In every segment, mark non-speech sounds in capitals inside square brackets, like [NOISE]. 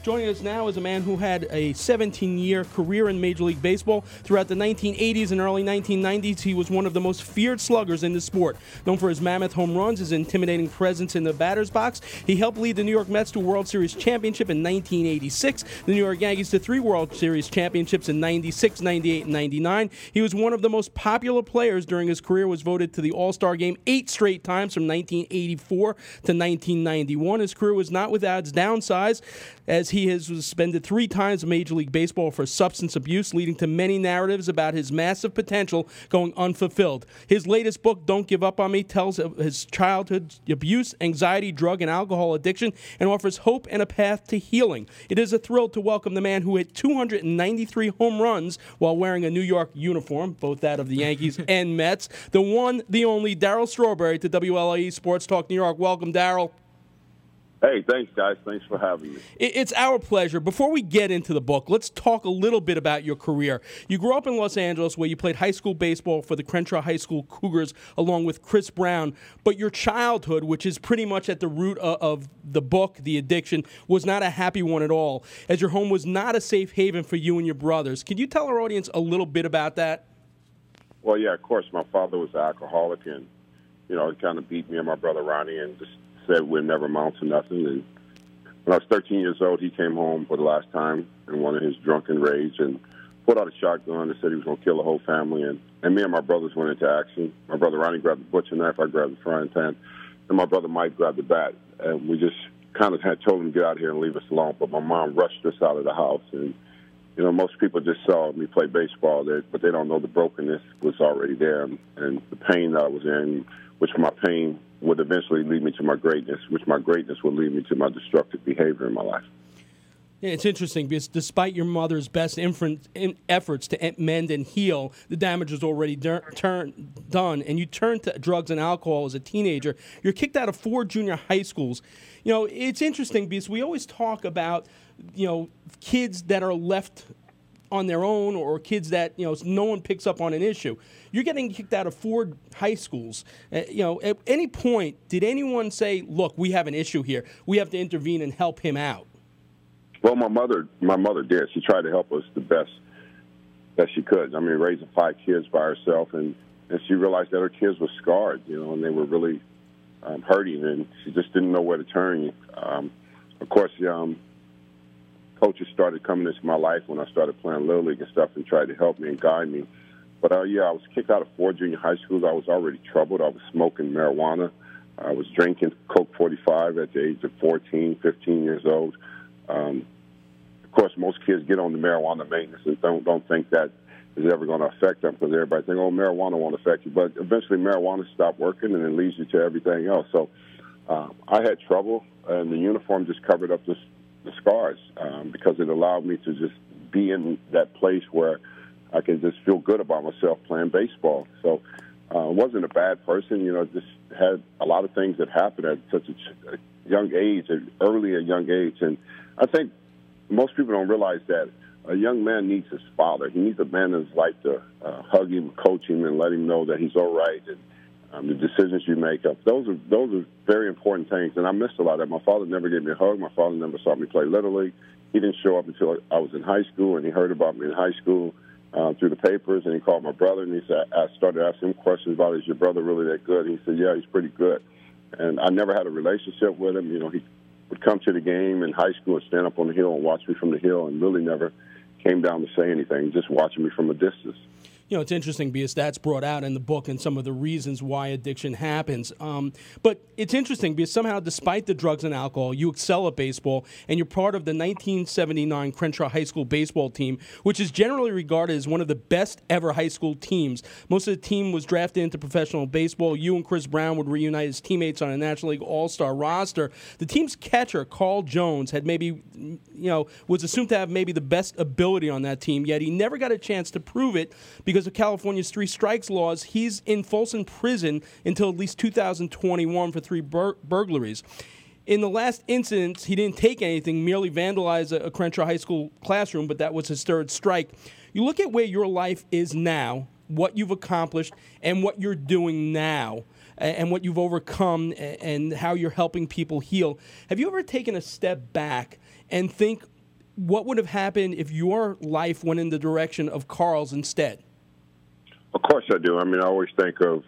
Joining us now is a man who had a 17 year career in Major League Baseball. Throughout the 1980s and early 1990s, he was one of the most feared sluggers in the sport. Known for his mammoth home runs, his intimidating presence in the batter's box, he helped lead the New York Mets to World Series championship in 1986, the New York Yankees to three World Series championships in 96, 98, and 99. He was one of the most popular players during his career, was voted to the All Star game eight straight times from 1984 to 1991. His career was not without its downsides, as he he has suspended three times in Major League Baseball for substance abuse, leading to many narratives about his massive potential going unfulfilled. His latest book, Don't Give Up on Me, tells of his childhood abuse, anxiety, drug, and alcohol addiction and offers hope and a path to healing. It is a thrill to welcome the man who hit 293 home runs while wearing a New York uniform, both that of the Yankees [LAUGHS] and Mets, the one, the only Darryl Strawberry to WLAE Sports Talk New York. Welcome, Darryl. Hey, thanks, guys. Thanks for having me. It's our pleasure. Before we get into the book, let's talk a little bit about your career. You grew up in Los Angeles, where you played high school baseball for the Crenshaw High School Cougars, along with Chris Brown. But your childhood, which is pretty much at the root of the book, The Addiction, was not a happy one at all, as your home was not a safe haven for you and your brothers. Can you tell our audience a little bit about that? Well, yeah, of course. My father was an alcoholic, and you know, he kind of beat me and my brother Ronnie, and just said we'd never amount to nothing. And when I was 13 years old, he came home for the last time in one of his drunken rage and pulled out a shotgun and said he was going to kill the whole family. And, and me and my brothers went into action. My brother Ronnie grabbed the butcher knife, I grabbed the frying pan, and my brother Mike grabbed the bat. And we just kind of had told him to get out here and leave us alone. But my mom rushed us out of the house. And, you know, most people just saw me play baseball, there, but they don't know the brokenness was already there and, and the pain that I was in, which my pain would eventually lead me to my greatness, which my greatness would lead me to my destructive behavior in my life. Yeah, it's interesting because despite your mother's best efforts to mend and heal, the damage was already turn, done, and you turned to drugs and alcohol as a teenager. You're kicked out of four junior high schools. You know, it's interesting because we always talk about, you know, kids that are left on their own or kids that you know no one picks up on an issue. You're getting kicked out of four high schools. Uh, you know, at any point, did anyone say, "Look, we have an issue here. We have to intervene and help him out"? Well, my mother, my mother did. She tried to help us the best that she could. I mean, raising five kids by herself, and and she realized that her kids were scarred, you know, and they were really um, hurting, and she just didn't know where to turn. Um, of course, um, coaches started coming into my life when I started playing little league and stuff, and tried to help me and guide me. But uh, yeah, I was kicked out of four junior high schools. I was already troubled. I was smoking marijuana. I was drinking Colt 45 at the age of 14, 15 years old. Um, of course, most kids get on the marijuana maintenance and don't don't think that is ever going to affect them because everybody think, oh, marijuana won't affect you. But eventually, marijuana stopped working and it leads you to everything else. So um, I had trouble, and the uniform just covered up this, the scars um, because it allowed me to just be in that place where I can just feel good about myself playing baseball. So uh, I wasn't a bad person, you know, just had a lot of things that happened at such a, a young age, at early a young age. And I think most people don't realize that a young man needs his father. He needs a man in his life to uh, hug him, coach him, and let him know that he's all right. And um, the decisions you make up, those are those are very important things. And I missed a lot of that. My father never gave me a hug. My father never saw me play little league. He didn't show up until I was in high school, and he heard about me in high school uh, through the papers, and he called my brother, and he said, I started asking him questions about, is your brother really that good? And he said, yeah, he's pretty good. And I never had a relationship with him. You know, he would come to the game in high school and stand up on the hill and watch me from the hill, and really never came down to say anything, just watching me from a distance. You know, it's interesting because that's brought out in the book and some of the reasons why addiction happens. Um, but it's interesting because somehow, despite the drugs and alcohol, you excel at baseball and you're part of the 1979 Crenshaw High School baseball team, which is generally regarded as one of the best ever high school teams. Most of the team was drafted into professional baseball. You and Chris Brown would reunite as teammates on a National League All Star roster. The team's catcher, Carl Jones, had maybe, you know, was assumed to have maybe the best ability on that team, yet he never got a chance to prove it because because of California's three strikes laws, he's in Folsom prison until at least 2021 for three bur- burglaries. In the last incident, he didn't take anything, merely vandalized a, a Crenshaw High School classroom, but that was his third strike. You look at where your life is now, what you've accomplished, and what you're doing now and what you've overcome and how you're helping people heal. Have you ever taken a step back and think what would have happened if your life went in the direction of Carl's instead? Of course I do. I mean, I always think of,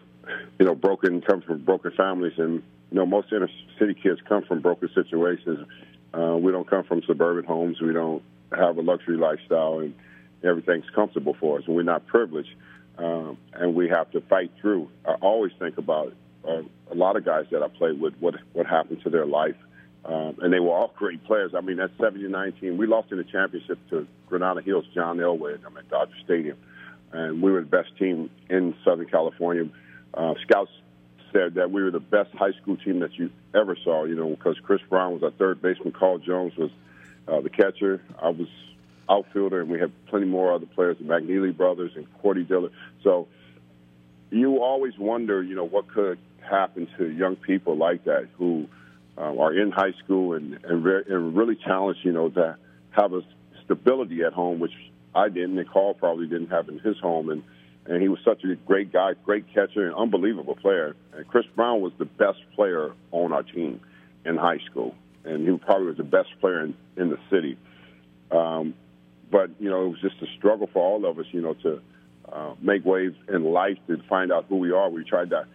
you know, broken, come from broken families, and you know, most inner city kids come from broken situations. Uh, we don't come from suburban homes. We don't have a luxury lifestyle, and everything's comfortable for us, and we're not privileged. Um, and we have to fight through. I always think about uh, a lot of guys that I played with, what what happened to their life, um, and they were all great players. I mean, that 79 team, we lost in the championship to Granada Hills, John Elway. I'm at Dodger Stadium and we were the best team in Southern California. Uh, scouts said that we were the best high school team that you ever saw. You know, because Chris Brown was our third baseman, Carl Jones was uh, the catcher. I was outfielder, and we had plenty more other players, the McNeely brothers and Cordy Diller. So you always wonder, you know, what could happen to young people like that who uh, are in high school and and, re- and really challenged, you know, to have a stability at home, which I didn't. Nick Hall probably didn't have in his home, and and he was such a great guy, great catcher, and unbelievable player. And Chris Brown was the best player on our team in high school, and he probably was the best player in, in the city. Um, but you know, it was just a struggle for all of us, you know, to uh, make waves in life to find out who we are. We tried to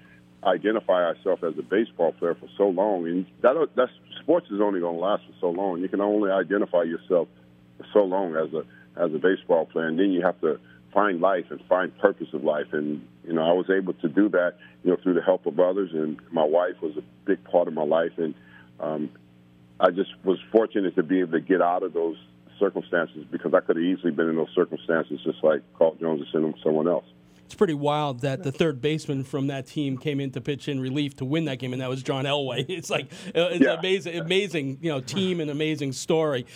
identify ourselves as a baseball player for so long, and that that's sports is only going to last for so long. You can only identify yourself for so long as a as a baseball player, and then you have to find life and find purpose of life. And you know, I was able to do that, you know, through the help of others, and my wife was a big part of my life, and um, I just was fortunate to be able to get out of those circumstances because I could have easily been in those circumstances just like Carl Jones or someone else. It's pretty wild that the third baseman from that team came in to pitch in relief to win that game, and that was John Elway. [LAUGHS] It's like uh, it's yeah. amazing, amazing, you know, team and amazing story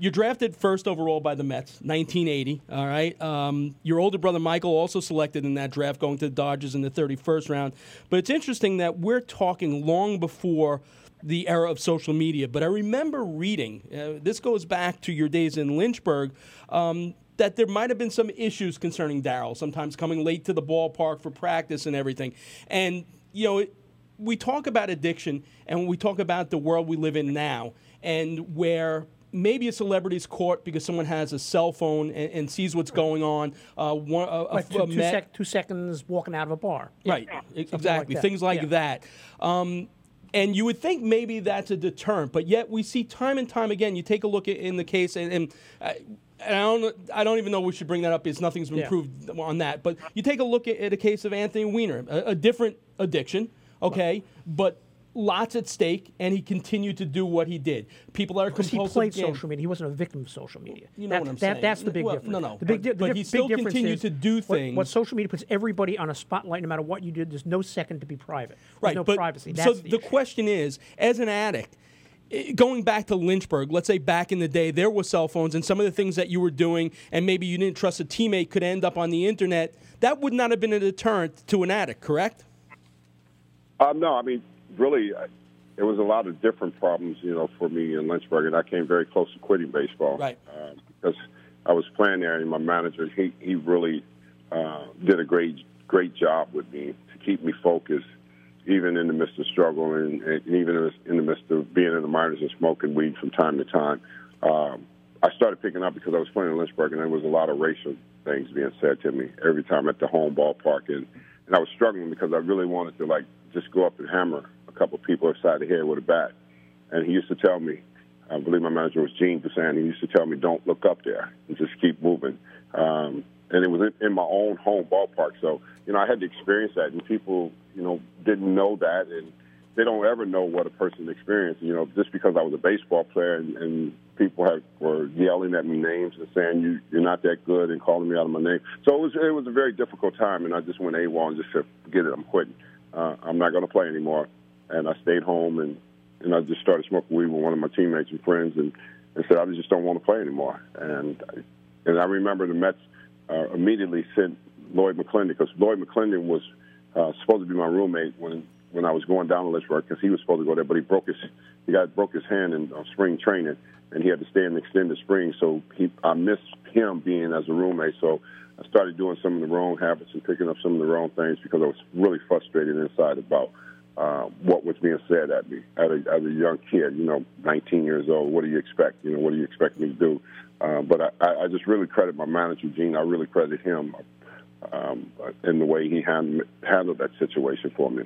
you're drafted first overall by the Mets, 1980. All right. Um, your older brother Michael also selected in that draft, going to the Dodgers in the 31st round. But it's interesting that we're talking long before the era of social media. But I remember reading. Uh, this goes back to your days in Lynchburg. Um, that there might have been some issues concerning Darryl, sometimes coming late to the ballpark for practice and everything. And, you know, we talk about addiction and we talk about the world we live in now and where maybe a celebrity's caught because someone has a cell phone and, and sees what's going on. Uh, one, a, like two, two, sec- two, seconds walking out of a bar. Right, yeah. exactly. Like Things like yeah. that. Um, and you would think maybe that's a deterrent, but yet we see time and time again. You take a look at, in the case, and, and uh, and I don't, I don't even know we should bring that up because nothing's been yeah. proved on that. But you take a look at, at a case of Anthony Weiner, a, a different addiction, okay, but lots at stake, and he continued to do what he did. People are because he played social media. He wasn't a victim of social media. You know that, what I'm that, saying? That's the big well, difference. No, no. The big, but, the but he still continued to do things. What, what, social media puts everybody on a spotlight, no matter what you did. There's no second to be private. There's right. No but, privacy. That's so the, the question is, as an addict. Going back to Lynchburg, let's say back in the day, there were cell phones, and some of the things that you were doing, and maybe you didn't trust a teammate, could end up on the internet. That would not have been a deterrent to an addict, correct? Uh, no, I mean, really, there was a lot of different problems, you know, for me in Lynchburg, and I came very close to quitting baseball. Right. Um, because I was playing there, and my manager, he he really uh, did a great great job with me to keep me focused, even in the midst of struggle, and, and even in the midst of being in the minors and smoking weed from time to time. Um, I started picking up because I was playing in Lynchburg, and there was a lot of racial things being said to me every time at the home ballpark, and and I was struggling because I really wanted to like just go up and hammer a couple of people upside the head with a bat. And he used to tell me, I believe my manager was Gene Dusan, he used to tell me, don't look up there and just keep moving. Um, and it was in, in my own home ballpark. So you know, I had to experience that, and people you know didn't know that, and they don't ever know what a person experienced. You know, just because I was a baseball player and, and people have, were yelling at me names and saying you you're not that good and calling me out of my name. So it was it was a very difficult time, and I just went AWOL and just said, forget it, I'm quitting. Uh, I'm not going to play anymore. And I stayed home and and I just started smoking weed with one of my teammates and friends, and, and said I just don't want to play anymore. And and I remember the Mets uh, immediately sent Lloyd McClendon because Lloyd McClendon was uh, supposed to be my roommate when when I was going down to Lynchburg because he was supposed to go there, but he broke his he got broke his hand in uh, spring training, and he had to stay in extended spring. So he I missed him being as a roommate. So I started doing some of the wrong habits and picking up some of the wrong things because I was really frustrated inside about uh, what was being said at me as a, as a young kid. You know, 19 years old. What do you expect? You know, what do you expect me to do? Uh, but I, I just really credit my manager, Gene. I really credit him um, in the way he hand, handled that situation for me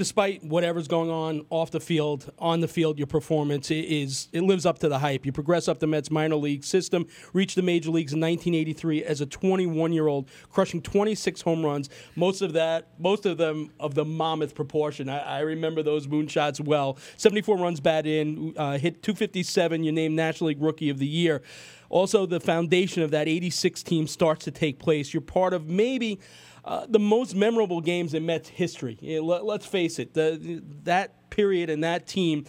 despite whatever's going on off the field, on the field, your performance is it lives up to the hype. You progress up the Mets minor league system, reach the major leagues in 1983 as a 21 year old, crushing 26 home runs. Most of that, most of them of the mammoth proportion. I, I remember those moonshots well. 74 runs batted in, uh, hit 257. You're named National League Rookie of the Year. Also, the foundation of that 86 team starts to take place. You're part of maybe uh, the most memorable games in Mets history. let, us face it, the, that period and that team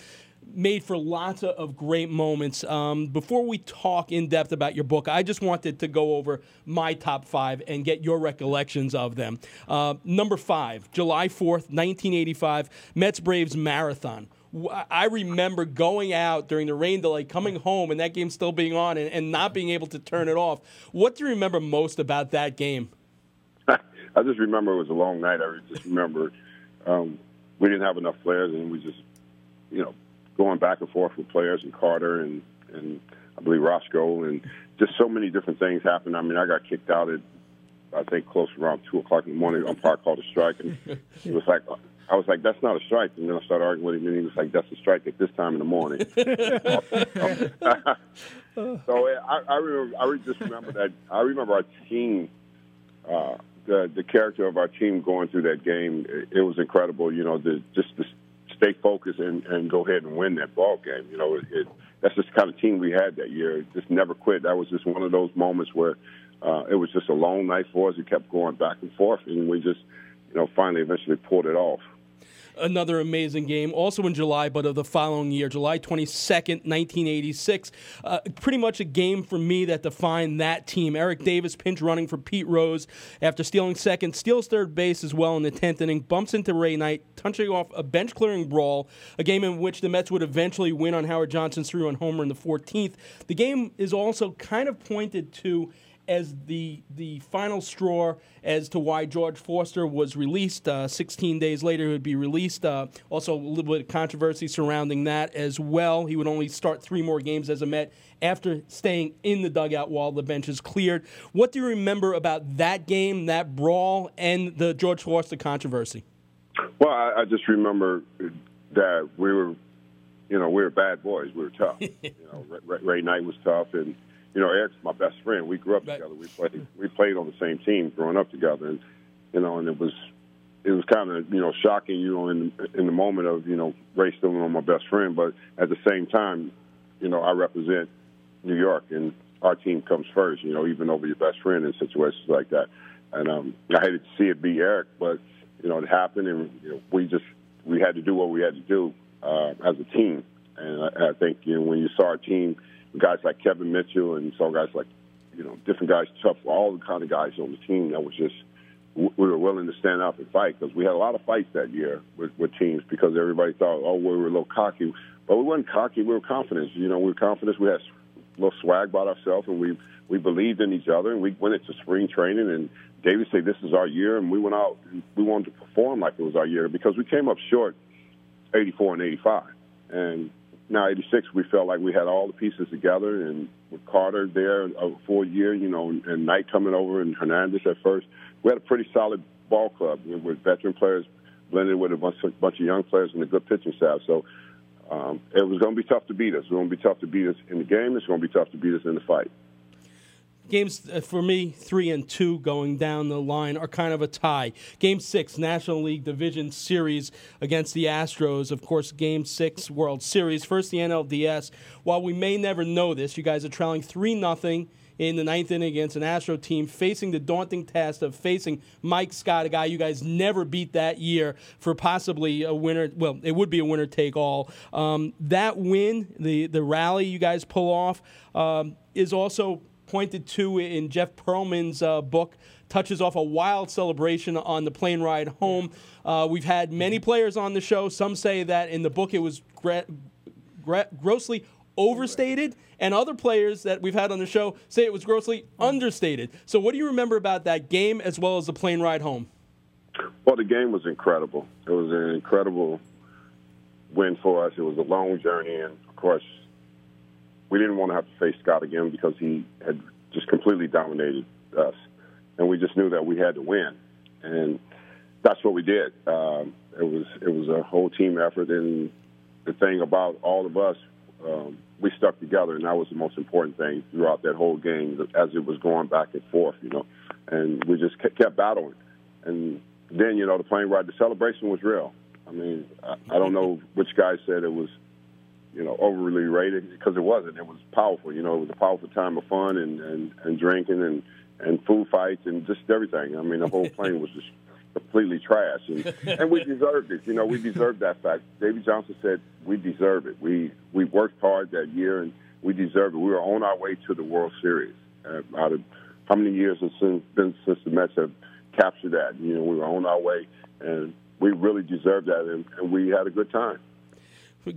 made for lots of great moments. Um, before we talk in depth about your book, I just wanted to go over my top five and get your recollections of them. Uh, number five, July 4th, 1985, Mets Braves Marathon. I remember going out during the rain delay, coming home, and that game still being on and, and not being able to turn it off. What do you remember most about that game? I just remember it was a long night. I just remember um, we didn't have enough players, and we just, you know, going back and forth with players and Carter and and I believe Roscoe and just so many different things happened. I mean, I got kicked out at I think close around two o'clock in the morning. Umpire [LAUGHS] called a strike, and it was like I was like, "That's not a strike." And then I started arguing with him, and he was like, "That's a strike at this time in the morning." [LAUGHS] [LAUGHS] so I, I remember, I just remember that. I remember our team. Uh, the the character of our team going through that game, it, was incredible. You know, the, just to stay focused and, and go ahead and win that ball game. You know, it, it, that's just the kind of team we had that year. Just never quit. That was just one of those moments where uh, it was just a long night for us. It kept going back and forth, and we just, you know, finally eventually pulled it off another amazing game, also in July, but of the following year, July 22nd, 1986. Uh, pretty much a game for me that defined that team. Eric Davis pinch running for Pete Rose after stealing second, steals third base as well in the 10th inning, bumps into Ray Knight, touching off a bench clearing brawl, a game in which the Mets would eventually win on Howard Johnson's three run homer in the 14th. The game is also kind of pointed to as the the final straw as to why George Foster was released. Uh, 16 days later, he would be released. Uh, also, a little bit of controversy surrounding that as well. He would only start three more games as a Met after staying in the dugout while the bench is cleared. What do you remember about that game, that brawl, and the George Foster controversy? Well, I, I just remember that we were, you know, we were bad boys. We were tough. [LAUGHS] you know, Ray, Ray Knight was tough, and you know, Eric's my best friend. We grew up right. together. We played we played on the same team growing up together, and you know, and it was it was kind of you know shocking, you know, in in the moment of you know Ray still on my best friend, but at the same time, you know, I represent New York, and our team comes first. You know, even over your best friend in situations like that. And um, I hated to see it be Eric, but you know, it happened, and you know, we just we had to do what we had to do uh, as a team. And I, I think you know when you saw our team guys like Kevin Mitchell and some guys like, you know, different guys, tough, all the kind of guys on the team that was just, we were willing to stand up and fight because we had a lot of fights that year with, with teams because everybody thought, oh, we were a little cocky. But we weren't cocky. We were confident. You know, we were confident. We had a little swag about ourselves, and we we believed in each other. And we went into spring training, and David said, "This is our year," and we went out. and We wanted to perform like it was our year because we came up short, 84 and 85, and now 86, we felt like we had all the pieces together, and with Carter there for a year, you know, and Knight coming over and Hernandez at first, we had a pretty solid ball club with veteran players blended with a bunch of, bunch of young players and a good pitching staff. So um, it was going to be tough to beat us. It was going to be tough to beat us in the game. It's going to be tough to beat us in the fight. Games uh, for me, three and two going down the line are kind of a tie. Game six, National League Division Series against the Astros. Of course, Game six, World Series. First, the NLDS. While we may never know this, you guys are trailing three nothing in the ninth inning against an Astro team, facing the daunting task of facing Mike Scott, a guy you guys never beat that year for possibly a winner. Well, it would be a winner take all. Um, that win, the the rally you guys pull off, um, is also pointed to in Jeff Pearlman's uh, book touches off a wild celebration on the plane ride home. Uh, we've had many players on the show. Some say that in the book it was gra- gra- grossly overstated, and other players that we've had on the show say it was grossly understated. So, what do you remember about that game as well as the plane ride home? Well, the game was incredible. It was an incredible win for us. It was a long journey, and of course, we didn't want to have to face Scott again because he had just completely dominated us, and we just knew that we had to win, and that's what we did. Um, it was it was a whole team effort, and the thing about all of us, um, we stuck together, and that was the most important thing throughout that whole game as it was going back and forth, you know, and we just kept battling, and then you know the plane ride, the celebration was real. I mean, I, I don't know which guy said it was you know, overly rated because it wasn't. It was powerful. You know, it was a powerful time of fun and and, and drinking and and food fights and just everything. I mean, the whole plane was just completely trash, and and we deserved it. You know, we deserved that fact. Davey Johnson said we deserve it. We we worked hard that year and we deserved it. We were on our way to the World Series. Uh, out of how many years has since been since the Mets have captured that? You know, we were on our way, and we really deserved that, and, and we had a good time.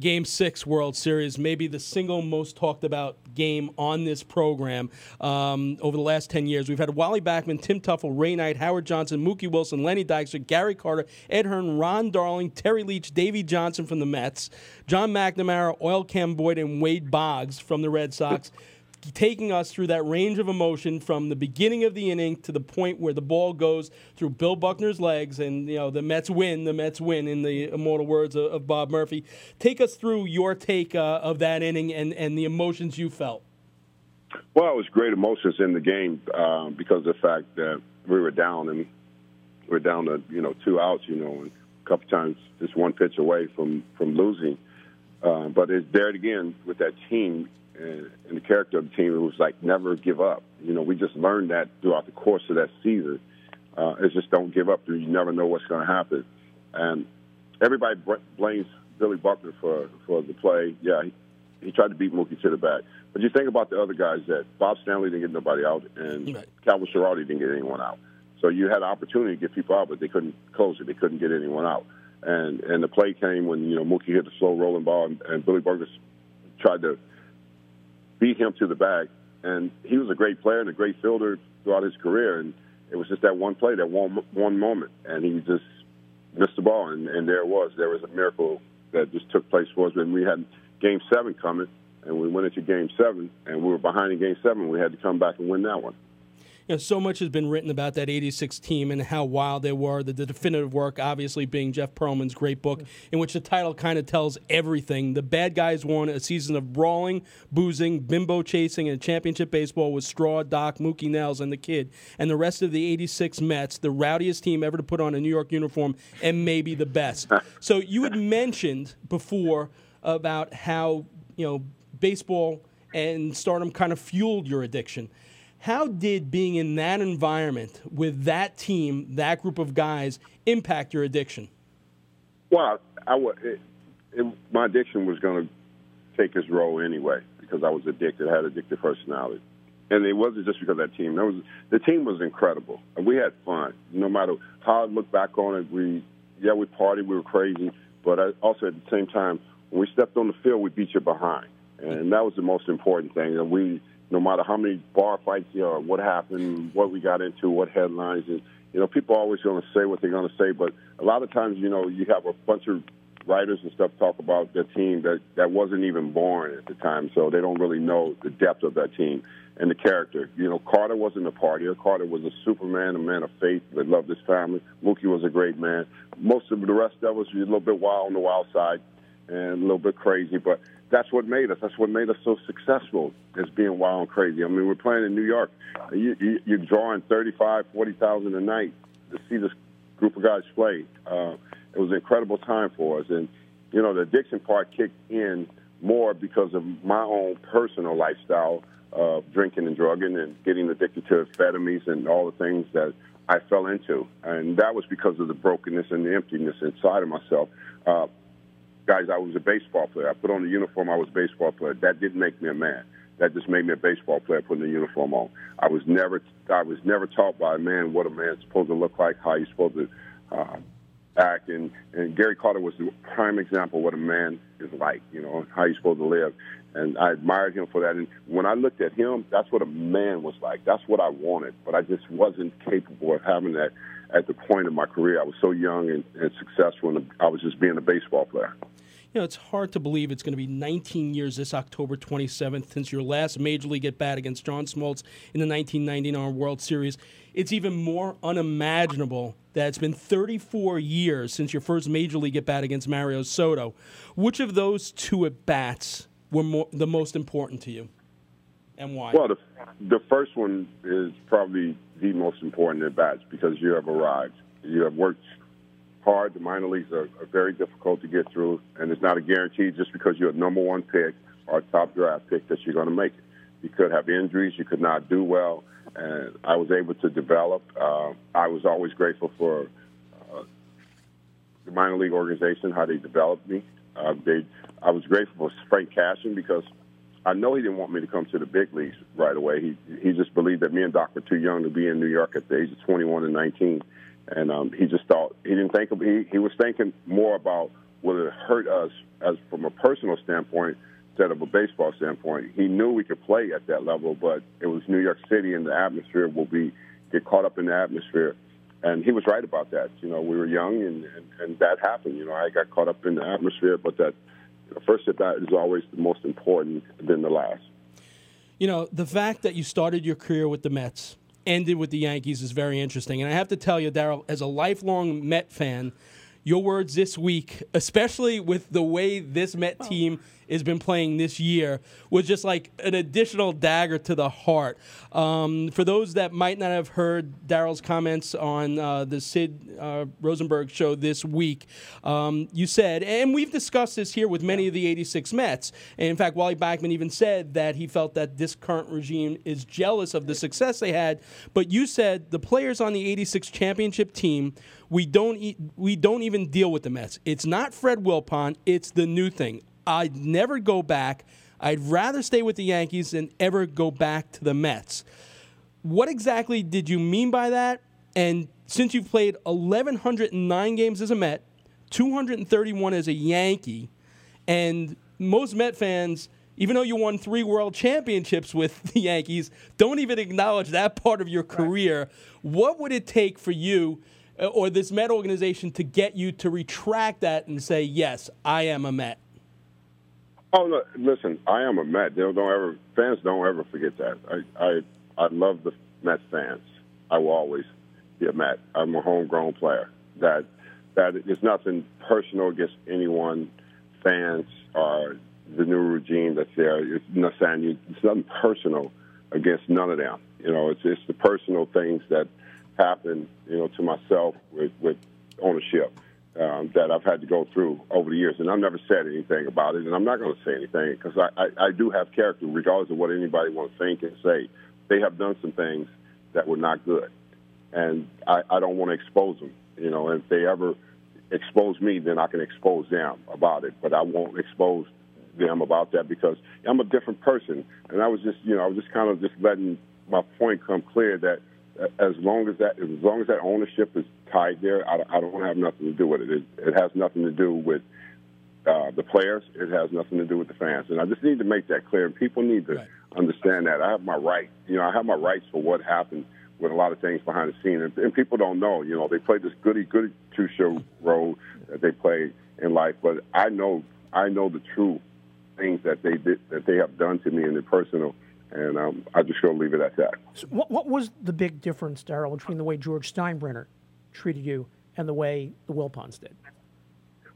Game Six World Series, maybe the single most talked about game on this program um, over the last 10 years. We've had Wally Backman, Tim Teufel, Ray Knight, Howard Johnson, Mookie Wilson, Lenny Dykstra, Gary Carter, Ed Hearn, Ron Darling, Terry Leach, Davey Johnson from the Mets, John McNamara, Oil Can Boyd, and Wade Boggs from the Red Sox taking us through that range of emotion from the beginning of the inning to the point where the ball goes through Bill Buckner's legs and you know the Mets win, the Mets win in the immortal words of, of Bob Murphy. Take us through your take uh, of that inning and, and the emotions you felt. Well, it was great emotions in the game um, because of the fact that we were down and we were down to you know two outs, you know, and a couple times just one pitch away from from losing. Uh, but it's there again with that team and, and the character of the team. It was like never give up. You know, we just learned that throughout the course of that season. Uh, it's just don't give up. You never know what's going to happen. And everybody blames Billy Buckner for for the play. Yeah, he, he tried to beat Mookie to the bat. But you think about the other guys that Bob Stanley didn't get nobody out, and right. Calvin Schiraldi didn't get anyone out. So you had an opportunity to get people out, but they couldn't close it. They couldn't get anyone out. And and the play came when you know Mookie hit the slow rolling ball, and, and Billy Buckner tried to beat him to the bag. And he was a great player and a great fielder throughout his career. And it was just that one play, that one one moment, and he just missed the ball. And, and there it was. There was a miracle that just took place for us. When we had Game Seven coming, and we went into Game Seven, and we were behind in Game Seven. We had to come back and win that one you know, so much has been written about that 86 team and how wild they were. The, the definitive work, obviously, being Jeff Pearlman's great book, mm. in which the title kind of tells everything. The bad guys won a season of brawling, boozing, bimbo chasing, and championship baseball with Straw, Doc, Mookie Nails, and the kid. And the rest of the 86 Mets, the rowdiest team ever to put on a New York uniform, and maybe the best. [LAUGHS] So you had mentioned before about how, you know, baseball and stardom kind of fueled your addiction. How did being in that environment with that team, that group of guys, impact your addiction? Well, I, it, it, my addiction was going to take its role anyway because I was addicted. I had addictive personality, and it wasn't just because of that team. That was the team was incredible, and we had fun. No matter how I look back on it, we yeah we partied, we were crazy, but I, also at the same time, when we stepped on the field, we beat you behind, and that was the most important thing. And we no matter how many bar fights there are, what happened, what we got into, what headlines, and you know, people are always going to say what they're going to say, but a lot of times, you know, you have a bunch of writers and stuff talk about the team that that wasn't even born at the time, so they don't really know the depth of that team and the character. You know, Carter wasn't a partier. Carter was a superman, a man of faith that loved his family. Mookie was a great man. Most of the rest of us were a little bit wild on the wild side, and a little bit crazy, but that's what made us. That's what made us so successful as being wild and crazy. I mean, we're playing in New York. You, you, you're drawing 35, 40,000 a night to see this group of guys play. Uh, it was an incredible time for us. And, you know, the addiction part kicked in more because of my own personal lifestyle of drinking and drugging and getting addicted to amphetamines and all the things that I fell into. And that was because of the brokenness and the emptiness inside of myself. Uh, guys, I was a baseball player. I put on the uniform, I was a baseball player. That didn't make me a man. That just made me a baseball player putting the uniform on. I was never I was never taught by a man what a man's supposed to look like, how he's supposed to uh, act. And, and Gary Carter was the prime example of what a man is like, you know, how he's supposed to live. And I admired him for that. And when I looked at him, that's what a man was like. That's what I wanted. But I just wasn't capable of having that at the point of my career. I was so young and, and successful, and I was just being a baseball player. You know, it's hard to believe it's going to be 19 years this October 27th since your last major league at bat against John Smoltz in the 1999 World Series. It's even more unimaginable that it's been 34 years since your first major league at bat against Mario Soto. Which of those two at bats were more, the most important to you, and why? Well, the, the first one is probably the most important at bats because you have arrived. You have worked hard. The minor leagues are, are very difficult to get through, and it's not a guarantee just because you're a number one pick or a top draft pick that you're going to make it. You could have injuries. You could not do well, and I was able to develop. Uh, I was always grateful for uh, the minor league organization how they developed me. Uh, they, I was grateful for Frank Cashen because I know he didn't want me to come to the big leagues right away. He he just believed that me and Doc were too young to be in New York at the age of 21 and 19 and um, he just thought he didn't think of, he he was thinking more about would it hurt us as from a personal standpoint instead of a baseball standpoint. He knew we could play at that level, but it was New York City and the atmosphere will be get caught up in the atmosphere. And he was right about that. You know, we were young and, and, and that happened. You know, I got caught up in the atmosphere, but that you know, first at bat is always the most important than the last. You know, the fact that you started your career with the Mets ended with the Yankees is very interesting. And I have to tell you, Darryl, as a lifelong Met fan, your words this week, especially with the way this Met team has been playing this year was just like an additional dagger to the heart. Um, for those that might not have heard Darryl's comments on uh, the Sid uh, Rosenberg show this week, um, you said, and we've discussed this here with many of the 86 Mets. And in fact, Wally Backman even said that he felt that this current regime is jealous of the success they had. But you said the players on the 86 championship team we don't e- we don't even deal with the Mets. It's not Fred Wilpon. It's the new thing. I'd never go back. I'd rather stay with the Yankees than ever go back to the Mets. What exactly did you mean by that? And since you've played 1,109 games as a Met, 231 as a Yankee, and most Met fans, even though you won three world championships with [LAUGHS] the Yankees, don't even acknowledge that part of your career. Right. What would it take for you uh, or this Met organization to get you to retract that and say, yes, I am a Met? Oh! Listen, I am a Met. They don't ever fans don't ever forget that. I I I love the Mets fans. I will always be a Met. I'm a homegrown player. That that is nothing personal against anyone, fans or the new regime that's there. It's not saying you, it's nothing personal against none of them. You know, it's it's the personal things that happen. You know, to myself with with ownership um, that I've had to go through over the years, and I've never said anything about it, and I'm not going to say anything because I, I, I do have character, regardless of what anybody wants to think and say. They have done some things that were not good, and I, I don't want to expose them. You know, and if they ever expose me, then I can expose them about it, but I won't expose them about that because I'm a different person, and I was just, you know, I was just kind of just letting my point come clear that as long as that as long as that ownership is tied there, I, I don't have nothing to do with it. It, it has nothing to do with uh, the players. It has nothing to do with the fans. And I just need to make that clear. And people need to right. understand that. I have my right. You know, I have my rights for what happened with a lot of things behind the scene. And, and people don't know. You know, they play this goody goody two show role that they play in life. But I know I know the true things that they did that they have done to me in the personal and um, I just going to leave it at that. So what, what was the big difference, Darryl, between the way George Steinbrenner treated you and the way the Wilpons did?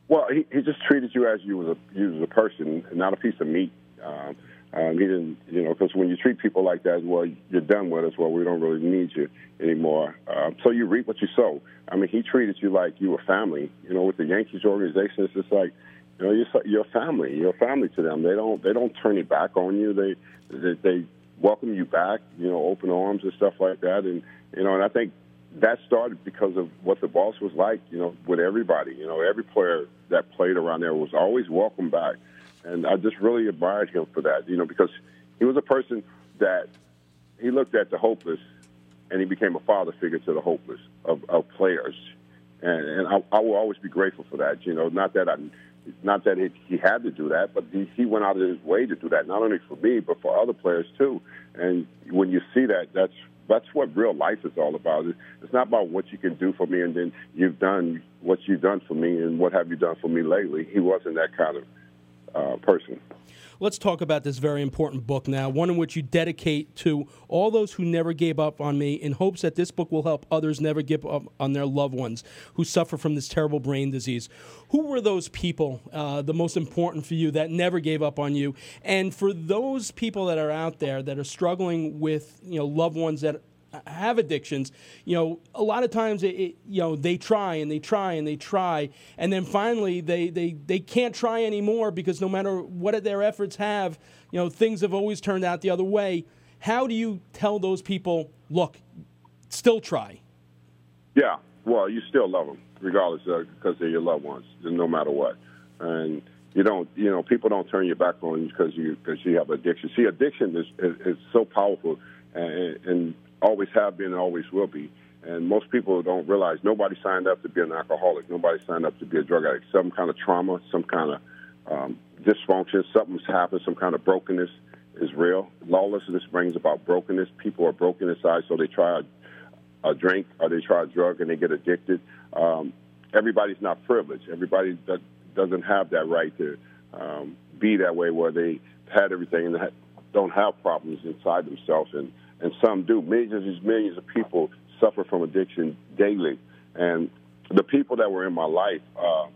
Well, he, he just treated you as you was a you was a person, not a piece of meat. Um, um, he didn't, you know, because when you treat people like that, well, you're done with us. Well, we don't really need you anymore. Um, so you reap what you sow. I mean, he treated you like you were family. You know, with the Yankees organization, it's just like, you know, you're, you're family. You're family to them. They don't they don't turn it back on you. They they, they welcome you back. You know, open arms and stuff like that. And you know, and I think that started because of what the boss was like, you know, with everybody. You know, every player that played around there was always welcome back. And I just really admired him for that, you know, because he was a person that he looked at the hopeless and he became a father figure to the hopeless of, of players. And, and I, I will always be grateful for that, you know, not that I, not that he had to do that, but he, he went out of his way to do that, not only for me, but for other players too. And when you see that, that's that's what real life is all about. It's not about what you can do for me and then you've done what you've done for me and what have you done for me lately. He wasn't that kind of uh, person. Let's talk about this very important book now, one in which you dedicate to all those who never gave up on me in hopes that this book will help others never give up on their loved ones who suffer from this terrible brain disease. Who were those people, uh, the most important for you, that never gave up on you? And for those people that are out there that are struggling with you know loved ones that have addictions, you know, a lot of times it, it, you know they try and they try and they try, and then finally they, they they can't try anymore because no matter what their efforts have, you know, things have always turned out the other way. How do you tell those people, look, still try? Yeah, well, you still love them regardless uh, because they're your loved ones, no matter what, and you don't you know people don't turn your back on you because you because you have addiction. See, addiction is is, is so powerful, and, and always have been and always will be. And most people don't realize nobody signed up to be an alcoholic. Nobody signed up to be a drug addict. Some kind of trauma, some kind of um, dysfunction, something's happened, some kind of brokenness is real. Lawlessness brings about brokenness. People are broken inside, so they try a, a drink or they try a drug and they get addicted. Um, everybody's not privileged. Everybody that doesn't have that right to um, be that way where they had everything and don't have problems inside themselves. And and some do. Millions, millions of people suffer from addiction daily, and the people that were in my life, uh,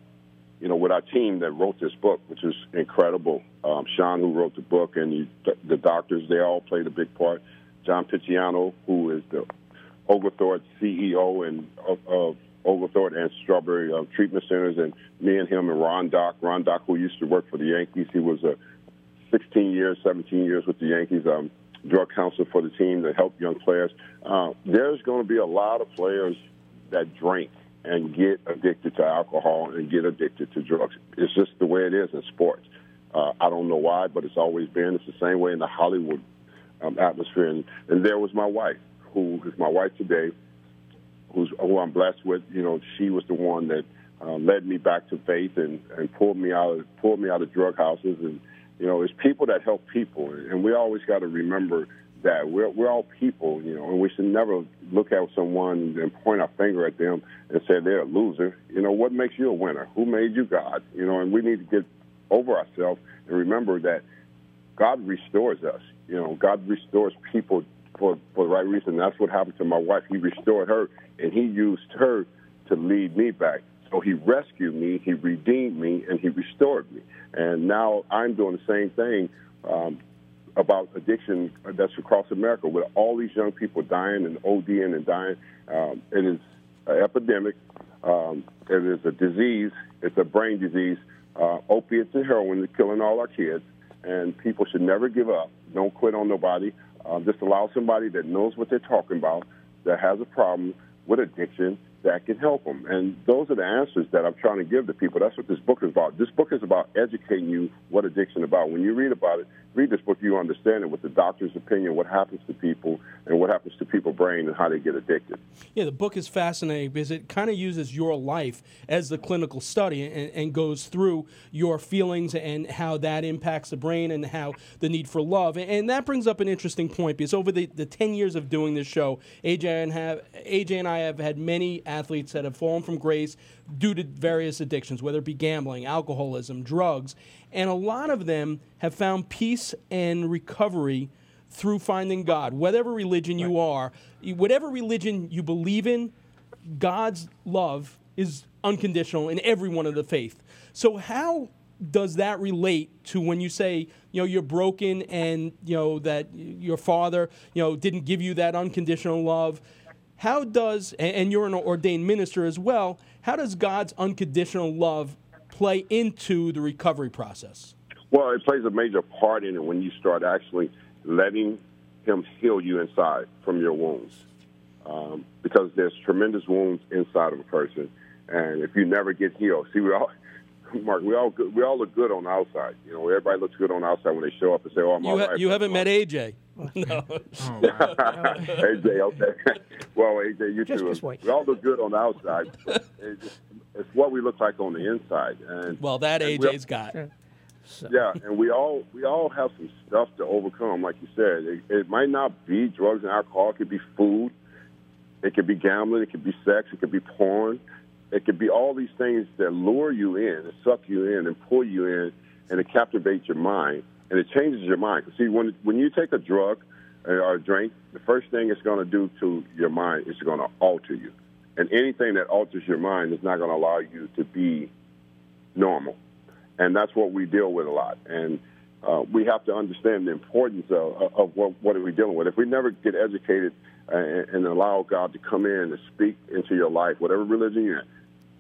you know, with our team that wrote this book, which is incredible. Um, Sean, who wrote the book, and you, the doctors, they all played a big part. John Picciano, who is the Oglethorpe CEO and of, of Oglethorpe and Strawberry uh, Treatment Centers, and me and him and Ron Dock. Ron Dock, who used to work for the Yankees, he was a 16 years, 17 years with the Yankees. Um, drug counselor for the team to help young players. Uh, there's going to be a lot of players that drink and get addicted to alcohol and get addicted to drugs. It's just the way it is in sports. Uh, I don't know why, but it's always been. It's the same way in the Hollywood um, atmosphere. And, and there was my wife, who is my wife today, who's who I'm blessed with. You know, she was the one that uh, led me back to faith and, and pulled me out of pulled me out of drug houses and you know, it's people that help people, and we always got to remember that we're we're all people, you know, and we should never look at someone and point our finger at them and say they're a loser. You know, what makes you a winner? Who made you God? You know, and we need to get over ourselves and remember that God restores us. You know, God restores people for for the right reason. That's what happened to my wife. He restored her, and He used her to lead me back. So He rescued me, He redeemed me, and He restored me. And now I'm doing the same thing um, about addiction that's across America with all these young people dying and ODing and dying. Um, it is an epidemic. Um, it is a disease. It's a brain disease. Uh, opiates and heroin are killing all our kids, and people should never give up. Don't quit on nobody. Uh, just allow somebody that knows what they're talking about, that has a problem with addiction, that can help them. And those are the answers that I'm trying to give to people. That's what this book is about. This book is about educating you what addiction is about. When you read about it, read this book, you understand it with the doctor's opinion, what happens to people and what happens to people's brain and how they get addicted. Yeah, the book is fascinating because it kind of uses your life as the clinical study and, and goes through your feelings and how that impacts the brain and how the need for love. And that brings up an interesting point because over the, the 10 years of doing this show, AJ and, have, AJ and I have had many athletes that have fallen from grace due to various addictions, whether it be gambling, alcoholism, drugs. And a lot of them have found peace and recovery through finding God. Whatever religion you are, whatever religion you believe in, God's love is unconditional in every one of the faith. So how does that relate to when you say you know you're broken and you know that your father you know didn't give you that unconditional love how does and you're an ordained minister as well how does god's unconditional love play into the recovery process well it plays a major part in it when you start actually letting him heal you inside from your wounds um, because there's tremendous wounds inside of a person and if you never get healed see we all [LAUGHS] Mark, we all good, we all look good on the outside. You know, everybody looks good on the outside when they show up and say, "Oh, I'm you all ha- right." You haven't met AJ. [LAUGHS] Oh, no. [LAUGHS] AJ, okay. well, AJ, you Just- too. just wait. We all look good on the outside. [LAUGHS] it's, it's what we look like on the inside, and Well, that and we- AJ's got. So, yeah, and we all we all have some stuff to overcome. Like you said, it, it might not be drugs and alcohol. It could be food. It could be gambling. It could be sex. It could be porn. It could be all these things that lure you in and suck you in and pull you in, and it captivates your mind and it changes your mind. See, when when you take a drug or a drink, the first thing it's going to do to your mind is going to alter you, and anything that alters your mind is not going to allow you to be normal and that's what we deal with a lot. And uh, we have to understand the importance of, of what, what are we dealing with. If we never get educated uh, and allow God to come in and speak into your life, whatever religion you're in,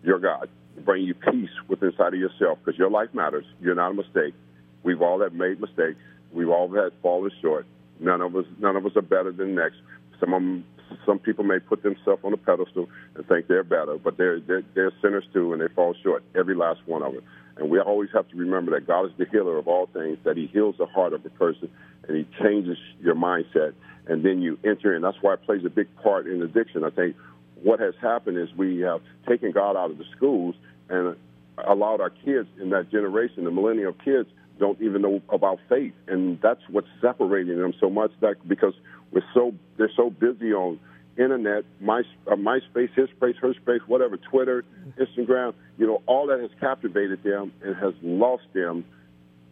your God, bring you peace within inside of yourself because your life matters. You're not a mistake. We've all have made mistakes. We've all had fallen short. None of us, none of us are better than next. Some of them, some people may put themselves on a pedestal and think they're better, but they're, they're they're sinners too, and they fall short. Every last one of them. And we always have to remember that God is the healer of all things, that He heals the heart of a person and He changes your mindset. And then you enter in. That's why it plays a big part in addiction. I think what has happened is we have taken God out of the schools and allowed our kids in that generation, the millennial kids, don't even know about faith. And that's what's separating them so much that because we're so they're so busy on internet, my uh, MySpace, his space, her space, whatever, Twitter, Instagram, you know, all that has captivated them and has lost them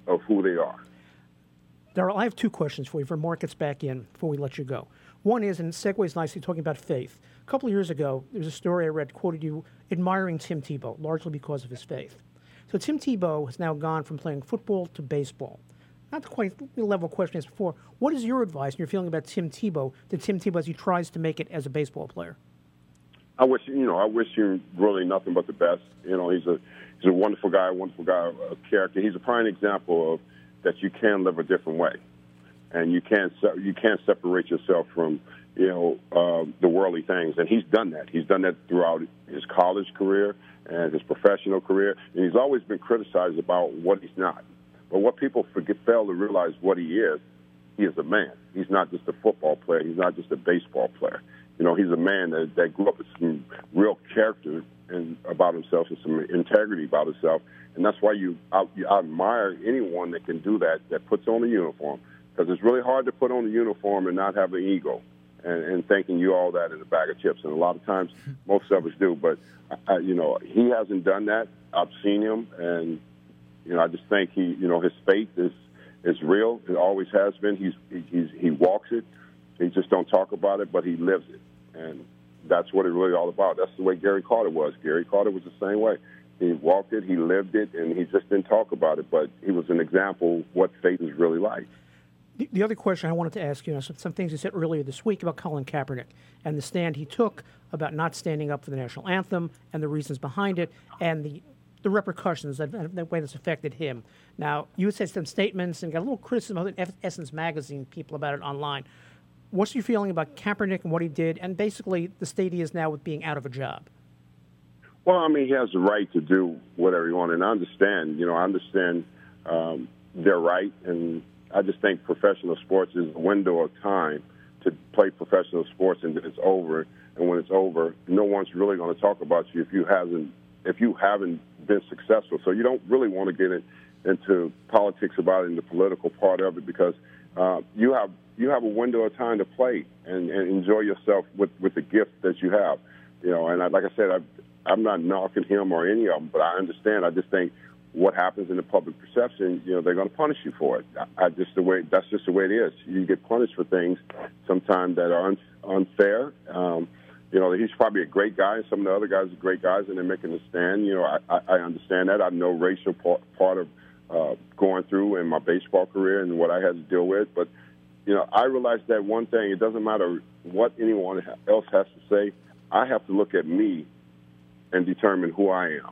of who they are. Darryl, I have two questions for you for Mark gets back in before we let you go. One is, and segues nicely talking about faith. A couple of years ago, there was a story I read quoted you admiring Tim Tebow, largely because of his faith. So Tim Tebow has now gone from playing football to baseball. Not quite the level question as before. What is your advice and your feeling about Tim Tebow, to Tim Tebow as he tries to make it as a baseball player? I wish you know I wish him really nothing but the best. You know he's a he's a wonderful guy, a wonderful guy, a character. He's a prime example of that you can live a different way, and you can't you can't separate yourself from you know uh, the worldly things. And he's done that. He's done that throughout his college career and his professional career. And he's always been criticized about what he's not. But what people forget, fail to realize what he is, he is a man. He's not just a football player. He's not just a baseball player. You know, he's a man that, that grew up with some real character and about himself and some integrity about himself. And that's why you, I, you I admire anyone that can do that, that puts on a uniform. Because it's really hard to put on a uniform and not have an ego and, and thinking you all that in a bag of chips. And a lot of times, most of us do. But, I, you know, he hasn't done that. I've seen him, and you know, I just think he, you know, his faith is is real. It always has been. He's he's he walks it. He just don't talk about it, but he lives it, and that's what it's really all about. That's the way Gary Carter was. Gary Carter was the same way. He walked it, he lived it, and he just didn't talk about it. But he was an example of what faith is really like. The, the other question I wanted to ask you, know, some, some things you said earlier this week about Colin Kaepernick and the stand he took about not standing up for the national anthem and the reasons behind it and the the repercussions that the way that's affected him. Now, you said some statements and got a little criticism of Essence magazine people about it online. What's your feeling about Kaepernick and what he did, and basically the state he is now with being out of a job? Well, I mean, he has the right to do whatever he wants, and I understand. You know, I understand um, their right, and I just think professional sports is a window of time to play professional sports, and it's over. And when it's over, no one's really going to talk about you if you haven't if you haven't been successful. So you don't really want to get in, into politics about it and the political part of it because uh, you have you have a window of time to play and, and enjoy yourself with with the gift that you have. You know, and I, like I said, I, I'm not knocking him or any of them, but I understand. I just think what happens in the public perception, you know, they're going to punish you for it. I, I just the way that's just the way it is. You get punished for things sometimes that are un, unfair. Um, you know, he's probably a great guy. Some of the other guys are great guys, and they're making a stand. You know, I, I, I understand that. I know racial part, part of uh, going through in my baseball career and what I had to deal with. But, you know, I realized that one thing, it doesn't matter what anyone else has to say. I have to look at me and determine who I am,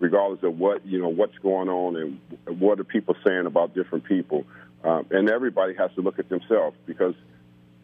regardless of what, you know, what's going on and what are people saying about different people. Um, and everybody has to look at themselves because –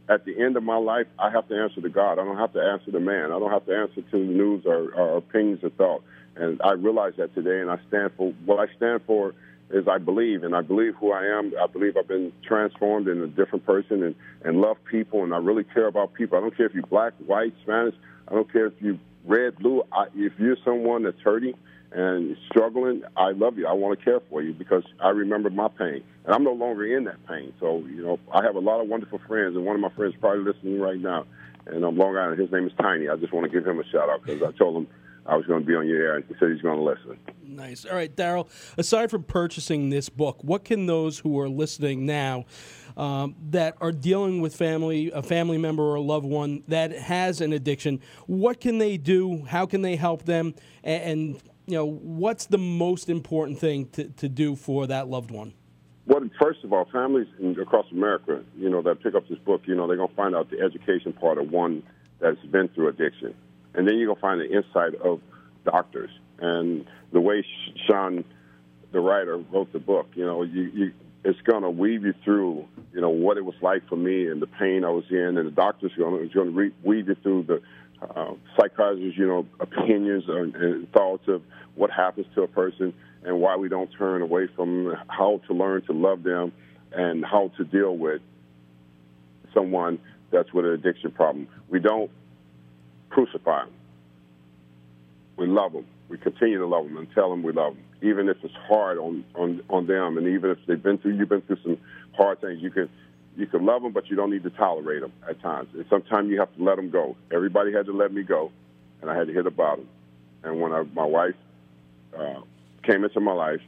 at the end of my life, I have to answer to God. I don't have to answer to man. I don't have to answer to news or, or opinions or thought. And I realize that today, and I stand for what I stand for is I believe, and I believe who I am. I believe I've been transformed into a different person and, and love people, and I really care about people. I don't care if you're black, white, Spanish. I don't care if you're red, blue. I, if you're someone that's hurting and struggling, I love you. I want to care for you because I remember my pain, and I'm no longer in that pain. So, you know, I have a lot of wonderful friends, and one of my friends is probably listening right now, and I'm Long Island. His name is Tiny. I just want to give him a shout out because I told him I was going to be on your air, and he said he's going to listen. Nice. All right, Darryl. Aside from purchasing this book, what can those who are listening now? Um, that are dealing with family, a family member or a loved one that has an addiction. What can they do? How can they help them? And, and you know, what's the most important thing to, to do for that loved one? Well, first of all, families across America, you know, that pick up this book, you know, they're going to find out the education part of one that's been through addiction. And then you're going to find the insight of doctors and the way Sean, the writer, wrote the book. You know, you, you it's going to weave you through, you know, what it was like for me and the pain I was in, and the doctor's going to, going to weave you through the uh, psychiatrists, you know, opinions and, and thoughts of what happens to a person and why we don't turn away from how to learn to love them and how to deal with someone that's with an addiction problem. We don't crucify them. We love them. We continue to love them and tell them we love them, even if it's hard on, on, on them, and even if they've been through, you've been through some hard things. You can you can love them, but you don't need to tolerate them at times. And sometimes you have to let them go. Everybody had to let me go, and I had to hit the bottom. And when I, my wife uh, came into my life,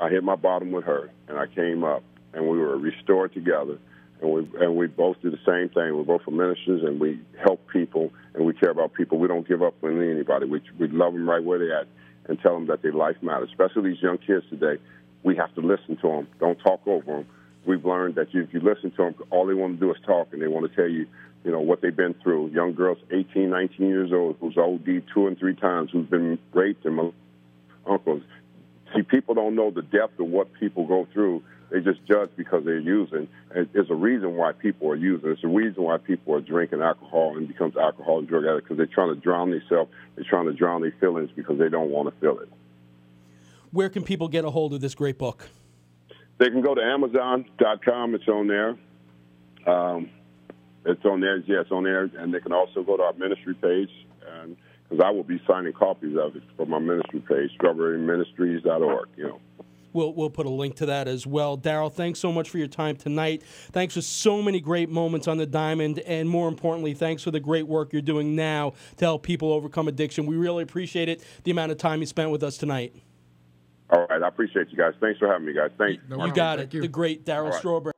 I hit my bottom with her, and I came up, and we were restored together. And we and we both do the same thing. We're both ministers, and we help people, and we care about people. We don't give up on anybody. We we love them right where they're at, and tell them that their life matters. Especially these young kids today, we have to listen to them. Don't talk over them we've learned that if you listen to them, all they want to do is talk, and they want to tell you, you know, what they've been through. Young girls, 18, 19 years old, who's OD two and three times, who's been raped, and uncles. See, people don't know the depth of what people go through. They just judge because they're using. And there's a reason why people are using. There's a reason why people are drinking alcohol and becomes alcohol and drug addicts because they're trying to drown themselves. They're trying to drown their feelings because they don't want to feel it. Where can people get a hold of this great book? They can go to Amazon.com. It's on there. Um, it's on there. Yeah, it's on there. And they can also go to our ministry page. Because I will be signing copies of it for my ministry page, strawberryministries.org. You know. We'll, we'll put a link to that as well. Darryl, thanks so much for your time tonight. Thanks for so many great moments on the diamond. And more importantly, thanks for the great work you're doing now to help people overcome addiction. We really appreciate it, the amount of time you spent with us tonight. All right. I appreciate you guys. Thanks for having me, guys. Thanks. No you got it. You. The great Darryl right. Strawberry.